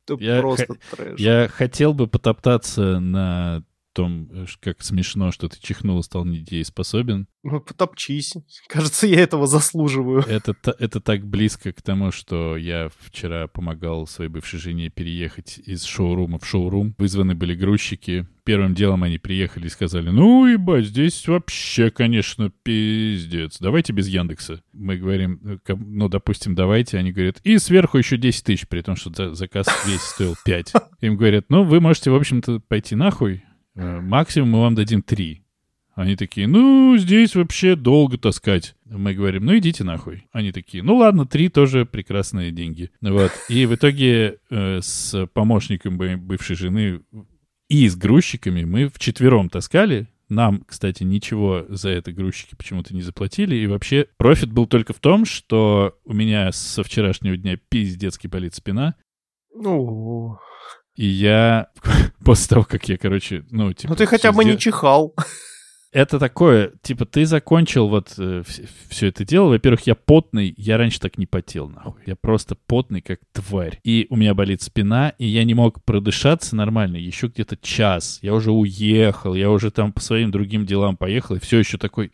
Это я просто трэш. Я хотел бы потоптаться на том, э, как смешно, что ты чихнул и стал недееспособен. Ну, потопчись. Кажется, я этого заслуживаю. Это, это так близко к тому, что я вчера помогал своей бывшей жене переехать из шоурума в шоурум. Вызваны были грузчики. Первым делом они приехали и сказали, ну, ебать, здесь вообще, конечно, пиздец. Давайте без Яндекса. Мы говорим, э, ну, допустим, давайте. Они говорят, и сверху еще 10 тысяч, при том, что заказ весь стоил 5. Им говорят, ну, вы можете, в общем-то, пойти нахуй, максимум мы вам дадим три. Они такие, ну, здесь вообще долго таскать. Мы говорим, ну, идите нахуй. Они такие, ну, ладно, три тоже прекрасные деньги. Вот. И в итоге э, с помощником бывшей жены и с грузчиками мы вчетвером таскали. Нам, кстати, ничего за это грузчики почему-то не заплатили. И вообще профит был только в том, что у меня со вчерашнего дня пиздецки болит спина. Ну, и я после того, как я, короче, ну, типа... Ну, ты хотя бы сдел... не чихал. Это такое, типа, ты закончил вот э, все это дело. Во-первых, я потный, я раньше так не потел, нахуй. Я просто потный, как тварь. И у меня болит спина, и я не мог продышаться нормально еще где-то час. Я уже уехал, я уже там по своим другим делам поехал, и все еще такой...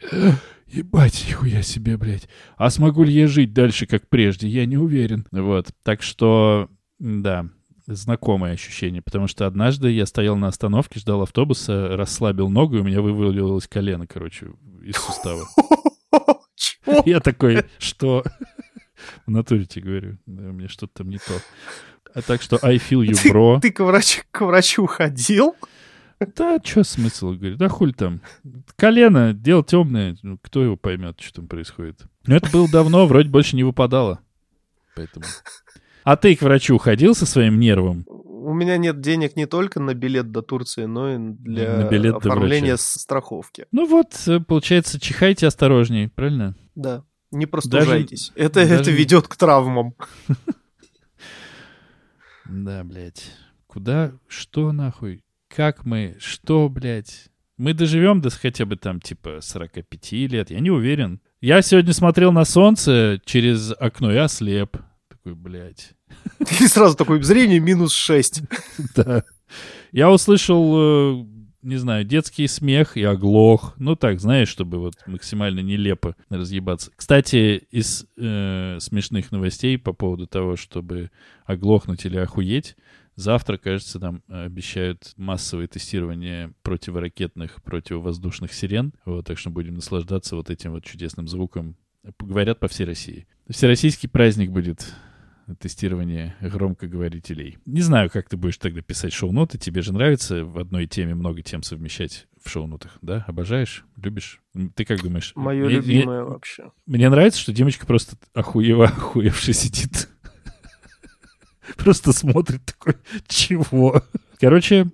Ебать, нихуя себе, блядь. А смогу ли я жить дальше, как прежде? Я не уверен. Вот. Так что, да, знакомое ощущение, потому что однажды я стоял на остановке, ждал автобуса, расслабил ногу, и у меня вывалилось колено, короче, из сустава. Я такой, что? В натуре тебе говорю, у меня что-то там не то. А так что I feel you, bro. Ты, к, врачу, к врачу ходил? Да, что смысл, говорю, да хуль там. Колено, дело темное, ну, кто его поймет, что там происходит. Но это было давно, вроде больше не выпадало. Поэтому... А ты к врачу ходил со своим нервом? У меня нет денег не только на билет до Турции, но и для на билет оформления страховки. Ну вот, э, получается, чихайте осторожней, правильно? Да. Не простужайтесь. Даже, это, даже... это ведет к травмам. Да, блядь. Куда? Что нахуй? Как мы? Что, блядь? Мы доживем до хотя бы там типа 45 лет, я не уверен. Я сегодня смотрел на солнце через окно, я слеп. Такой, блядь. И сразу такое зрение минус 6. Да. Я услышал, э, не знаю, детский смех и оглох. Ну так, знаешь, чтобы вот максимально нелепо разъебаться. Кстати, из э, смешных новостей по поводу того, чтобы оглохнуть или охуеть, Завтра, кажется, нам обещают массовое тестирование противоракетных, противовоздушных сирен. Вот, так что будем наслаждаться вот этим вот чудесным звуком. Говорят по всей России. Всероссийский праздник будет тестирование громкоговорителей. Не знаю, как ты будешь тогда писать шоу-ноты. Тебе же нравится в одной теме много тем совмещать в шоу-нотах, да? Обожаешь? Любишь? Ты как думаешь? Мое любимое вообще. Мне нравится, что девочка просто охуева охуевшая сидит Просто смотрит такой, чего? Короче,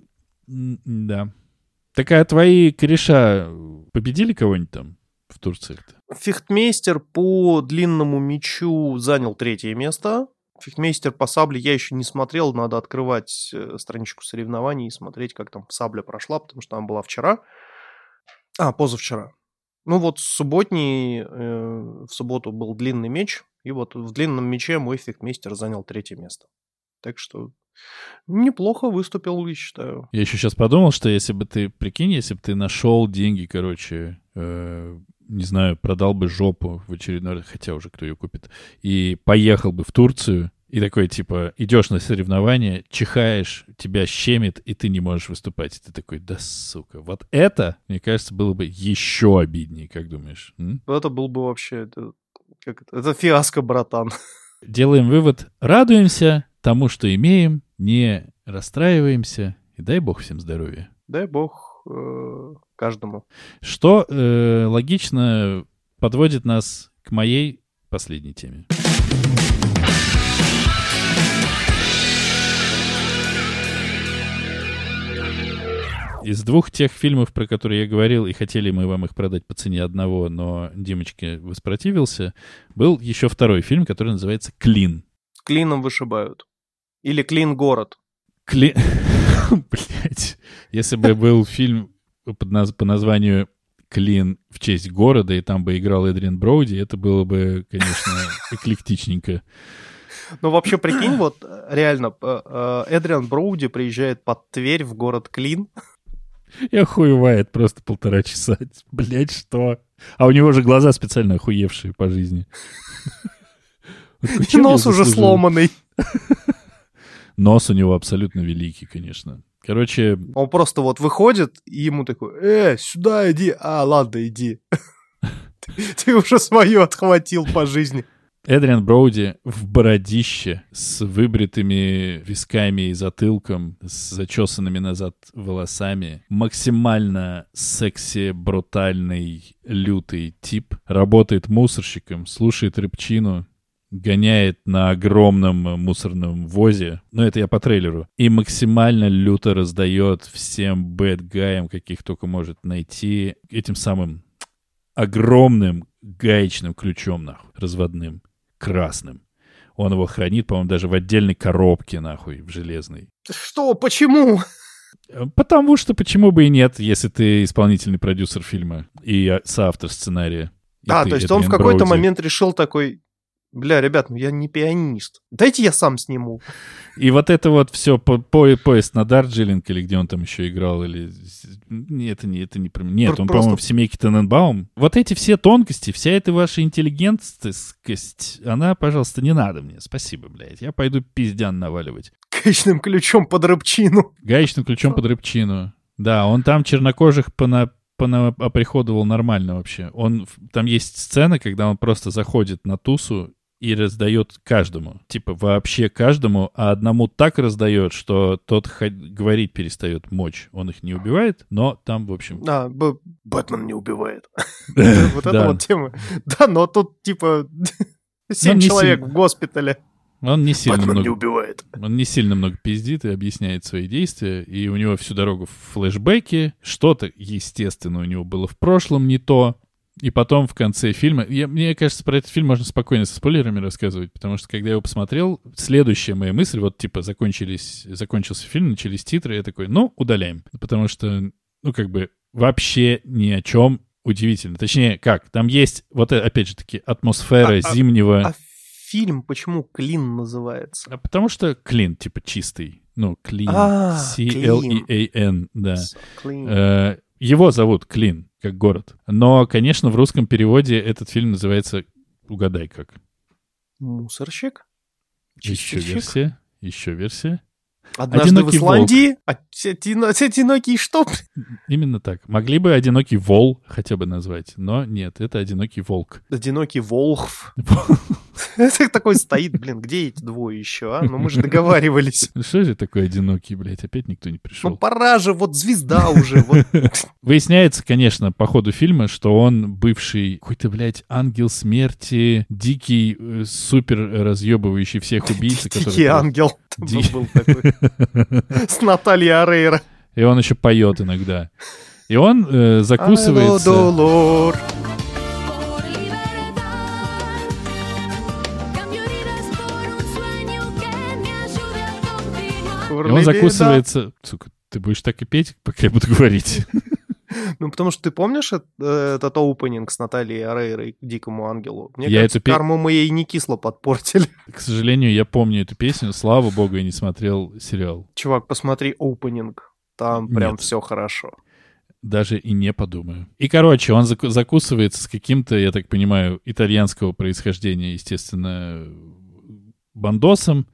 да. Такая твои кореша победили кого-нибудь там в Турции? Фехтмейстер по длинному мечу занял третье место. Фехтмейстер по сабле я еще не смотрел, надо открывать э, страничку соревнований и смотреть, как там сабля прошла, потому что она была вчера. А, позавчера. Ну вот субботний, э, в субботу был длинный меч, и вот в длинном мече мой фехтмейстер занял третье место. Так что неплохо выступил, я считаю. Я еще сейчас подумал, что если бы ты, прикинь, если бы ты нашел деньги, короче, э, не знаю, продал бы жопу в очередной раз, хотя уже кто ее купит, и поехал бы в Турцию, и такой, типа, идешь на соревнования, чихаешь, тебя щемит, и ты не можешь выступать. И ты такой, да сука. Вот это, мне кажется, было бы еще обиднее, как думаешь? М? Это был бы вообще... Это, как это, это фиаско, братан. Делаем вывод. Радуемся, тому, что имеем, не расстраиваемся, и дай бог всем здоровья. Дай бог э, каждому. Что э, логично подводит нас к моей последней теме. Из двух тех фильмов, про которые я говорил, и хотели мы вам их продать по цене одного, но Димочке воспротивился, был еще второй фильм, который называется «Клин». Клином вышибают. Или Клин город. Кли... Блять. Если бы был фильм под наз... по названию Клин в честь города, и там бы играл Эдриан Броуди, это было бы, конечно, эклектичненько. Ну, вообще, прикинь, вот реально, э, э, Эдриан Броуди приезжает под Тверь в город Клин. И охуевает просто полтора часа. Блять, что? А у него же глаза специально охуевшие по жизни. Нос уже сломанный. Нос у него абсолютно великий, конечно. Короче... Он просто вот выходит, и ему такой, э, сюда иди. А, ладно, иди. Ты уже свое отхватил по жизни. Эдриан Броуди в бородище с выбритыми висками и затылком, с зачесанными назад волосами. Максимально секси, брутальный, лютый тип. Работает мусорщиком, слушает рыбчину, гоняет на огромном мусорном возе, ну это я по трейлеру, и максимально люто раздает всем бэдгаям, каких только может найти, этим самым огромным гаечным ключом, нахуй, разводным, красным. Он его хранит, по-моему, даже в отдельной коробке, нахуй, в железной. Что? Почему? Потому что почему бы и нет, если ты исполнительный продюсер фильма и соавтор сценария. А, то есть он в какой-то момент решил такой, Бля, ребят, ну я не пианист. Дайте я сам сниму. И вот это вот все по, по, поезд на Дарджилинг, или где он там еще играл, или... Нет, это не, это не про... Нет, он, Просто... по-моему, в семейке Тененбаум. Вот эти все тонкости, вся эта ваша интеллигентскость, она, пожалуйста, не надо мне. Спасибо, блядь. Я пойду пиздян наваливать. Гаечным ключом под рыбчину. Гаечным ключом под рыбчину. Да, он там чернокожих пона оприходовал нормально вообще. Он, там есть сцена, когда он просто заходит на тусу и раздает каждому. Типа вообще каждому, а одному так раздает, что тот говорить перестает мочь. Он их не убивает, но там, в общем... А, Бэтмен не убивает. Вот это вот тема. Да, но тут типа семь человек в госпитале. Он не сильно Бэтмен много... не убивает. Он не сильно много пиздит и объясняет свои действия. И у него всю дорогу флешбеки. Что-то, естественно, у него было в прошлом не то. И потом в конце фильма... Я, мне кажется, про этот фильм можно спокойно со спойлерами рассказывать, потому что когда я его посмотрел, следующая моя мысль, вот типа закончились, закончился фильм, начались титры, я такой, ну, удаляем. Потому что, ну, как бы, вообще ни о чем удивительно. Точнее, как, там есть, вот э, опять же таки, атмосфера А- а- зимнего... А фильм почему Клин называется? А потому что клин, типа, чистый. Ну, клин. А, C-L-E-A-N, да. Клин. Э, Его зовут Клин, как город. Но, конечно, в русском переводе этот фильм называется «Угадай как». Мусорщик? Еще версия. Еще версия. Однажды «Одинокий в Исландии? А одино- одинокий что? Именно так. Могли бы «Одинокий вол» хотя бы назвать, но нет, это «Одинокий волк». Одинокий Волхв. Такой стоит, блин, где эти двое еще, а? Ну мы же договаривались. Ну Что же такой одинокий, блядь, опять никто не Ну пришел. пора же, вот звезда уже. Выясняется, конечно, по ходу фильма, что он бывший какой-то, блядь, ангел смерти, дикий, э, супер разъебывающий всех убийц, Дикий ангел был такой. С Натальей Арейра. И он еще поет иногда. И он э, закусывается... И он закусывается... Сука, ты будешь так и петь, пока я буду говорить. Ну, потому что ты помнишь э, этот оупенинг с Натальей Арейрой к Дикому Ангелу? Мне Я кажется, эту пе- карму мы ей не кисло подпортили. К сожалению, я помню эту песню. Слава богу, я не смотрел сериал. Чувак, посмотри оупенинг. Там прям Нет. все хорошо. Даже и не подумаю. И, короче, он заку- закусывается с каким-то, я так понимаю, итальянского происхождения, естественно, бандосом,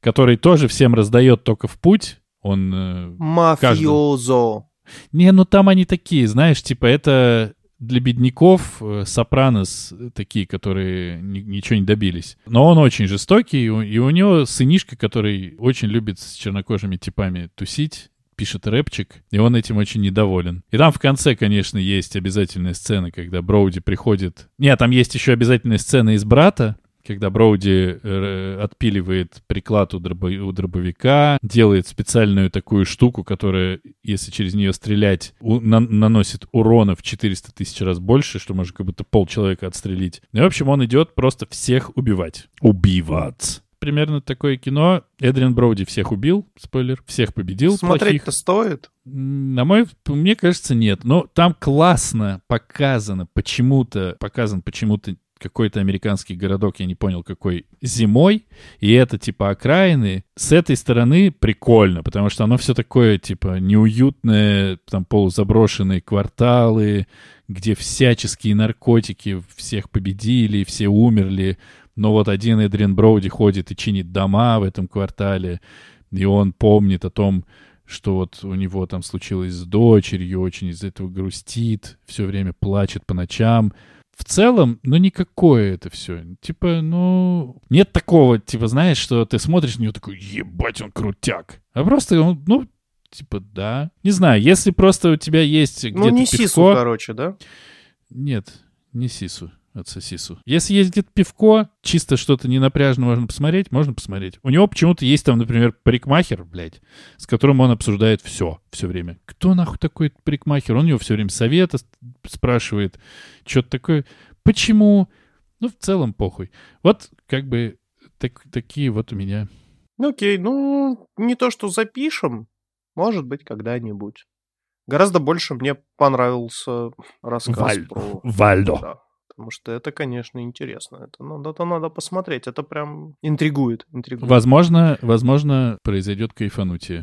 который тоже всем раздает только в путь. Он... э, Мафиозо. Не, ну там они такие, знаешь, типа это для бедняков э, Сопранос э, такие, которые ни- ничего не добились. Но он очень жестокий, и у, и у него сынишка, который очень любит с чернокожими типами тусить, пишет рэпчик, и он этим очень недоволен. И там в конце, конечно, есть обязательная сцена, когда Броуди приходит... Нет, там есть еще обязательная сцена из «Брата», когда Броуди э, отпиливает приклад у, дробо- у дробовика, делает специальную такую штуку, которая, если через нее стрелять, у- на- наносит урона в 400 тысяч раз больше, что можно как будто полчеловека отстрелить. И, в общем, он идет просто всех убивать. Убивать. Примерно такое кино. Эдриан Броуди всех убил, спойлер, всех победил. Смотреть-то стоит. На мой, мне кажется, нет. Но там классно показано, почему-то, показан почему-то какой-то американский городок, я не понял какой, зимой, и это типа окраины. С этой стороны прикольно, потому что оно все такое типа неуютное, там полузаброшенные кварталы, где всяческие наркотики всех победили, все умерли, но вот один Эдриан Броуди ходит и чинит дома в этом квартале, и он помнит о том, что вот у него там случилось с дочерью, очень из этого грустит, все время плачет по ночам. В целом, ну, никакое это все. Типа, ну, нет такого, типа, знаешь, что ты смотришь на него такой, ебать, он крутяк. А просто, он, ну, типа, да. Не знаю, если просто у тебя есть где-то Ну, не пивко... сису, короче, да? Нет, не сису от сосису. Если есть где-то пивко, чисто что-то ненапряжно можно посмотреть, можно посмотреть. У него почему-то есть там, например, парикмахер, блядь, с которым он обсуждает все, все время. Кто нахуй такой парикмахер? Он у него все время совета спрашивает, что-то такое. Почему? Ну, в целом похуй. Вот, как бы, так- такие вот у меня. Ну, Окей, ну, не то, что запишем, может быть, когда-нибудь. Гораздо больше мне понравился рассказ Валь- про... Вальдо. Да, потому что это, конечно, интересно. Это надо, это надо посмотреть. Это прям интригует. интригует. Возможно, возможно, произойдет кайфанутие.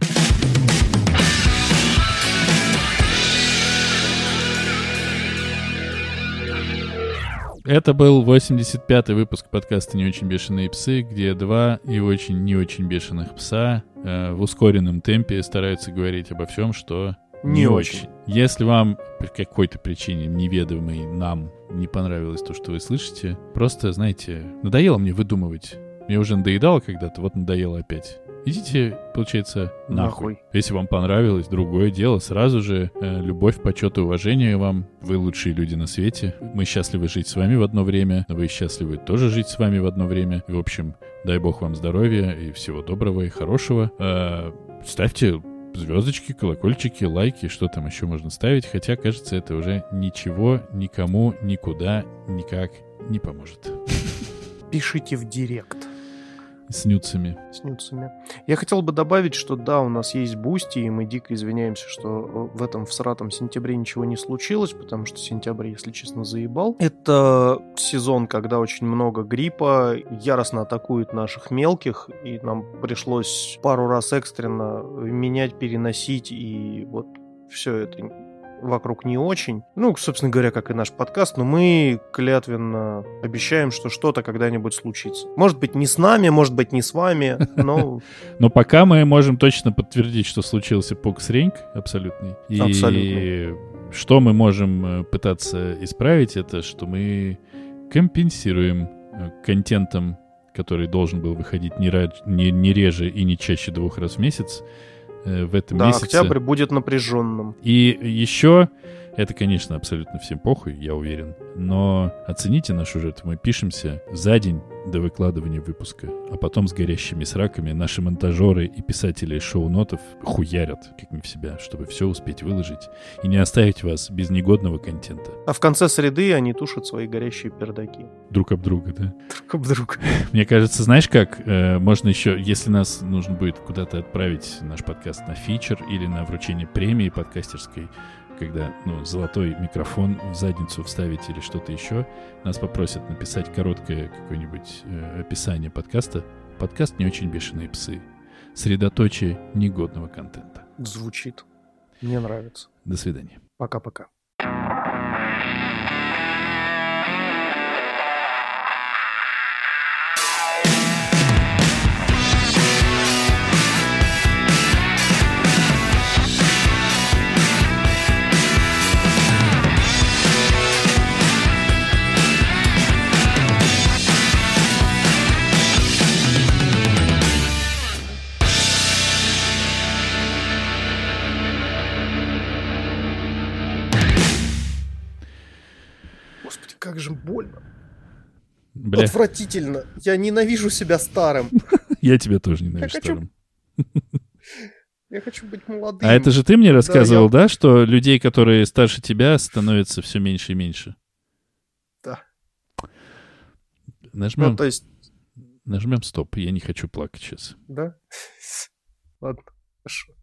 Это был 85-й выпуск подкаста «Не очень бешеные псы», где два и очень не очень бешеных пса э, в ускоренном темпе стараются говорить обо всем, что Не не, очень. очень. Если вам по какой-то причине неведомой нам не понравилось то, что вы слышите, просто, знаете, надоело мне выдумывать. Мне уже надоедало когда-то, вот надоело опять. Идите, получается, нахуй. Нахуй. Если вам понравилось, другое дело. Сразу же э, любовь, почет и уважение вам. Вы лучшие люди на свете. Мы счастливы жить с вами в одно время. Вы счастливы тоже жить с вами в одно время. И, в общем, дай бог вам здоровья и всего доброго и хорошего. Э, ставьте звездочки, колокольчики, лайки, что там еще можно ставить. Хотя, кажется, это уже ничего, никому, никуда, никак не поможет. Пишите в директ. С нюдсами. с нюдсами. Я хотел бы добавить, что да, у нас есть бусти, и мы дико извиняемся, что э, в этом всратом сентябре ничего не случилось, потому что сентябрь, если честно, заебал. Это сезон, когда очень много гриппа, яростно атакует наших мелких, и нам пришлось пару раз экстренно менять, переносить, и вот все это вокруг не очень. Ну, собственно говоря, как и наш подкаст, но мы клятвенно обещаем, что что-то когда-нибудь случится. Может быть, не с нами, может быть, не с вами, но Но пока мы можем точно подтвердить, что случился покс-ренк абсолютный. И Абсолютно. что мы можем э, пытаться исправить, это что мы компенсируем э, контентом, который должен был выходить не, не- не реже и не чаще двух раз в месяц, в этом да, месяце. октябрь будет напряженным. И еще, это, конечно, абсолютно всем похуй, я уверен, но оцените нашу жертву. Мы пишемся за день до выкладывания выпуска, а потом с горящими сраками наши монтажеры и писатели шоу-нотов хуярят, как не в себя, чтобы все успеть выложить и не оставить вас без негодного контента. А в конце среды они тушат свои горящие пердаки. Друг об друга, да? Друг об друга. Мне кажется, знаешь как, э, можно еще, если нас нужно будет куда-то отправить наш подкаст на фичер или на вручение премии подкастерской, когда, ну, золотой микрофон в задницу вставить или что-то еще, нас попросят написать короткое какое-нибудь э, описание подкаста. Подкаст «Не очень бешеные псы». Средоточие негодного контента. Звучит. Мне нравится. До свидания. Пока-пока. Господи, Бля, Отвратительно. Я ненавижу себя старым. я тебя тоже ненавижу старым. Я хочу быть молодым. А это же ты мне рассказывал, я- да, что людей, которые старше тебя, становится все меньше и меньше? Да. Нажмем, Ну, то есть, нажмем стоп. Я не хочу плакать сейчас. да? Ладно, хорошо.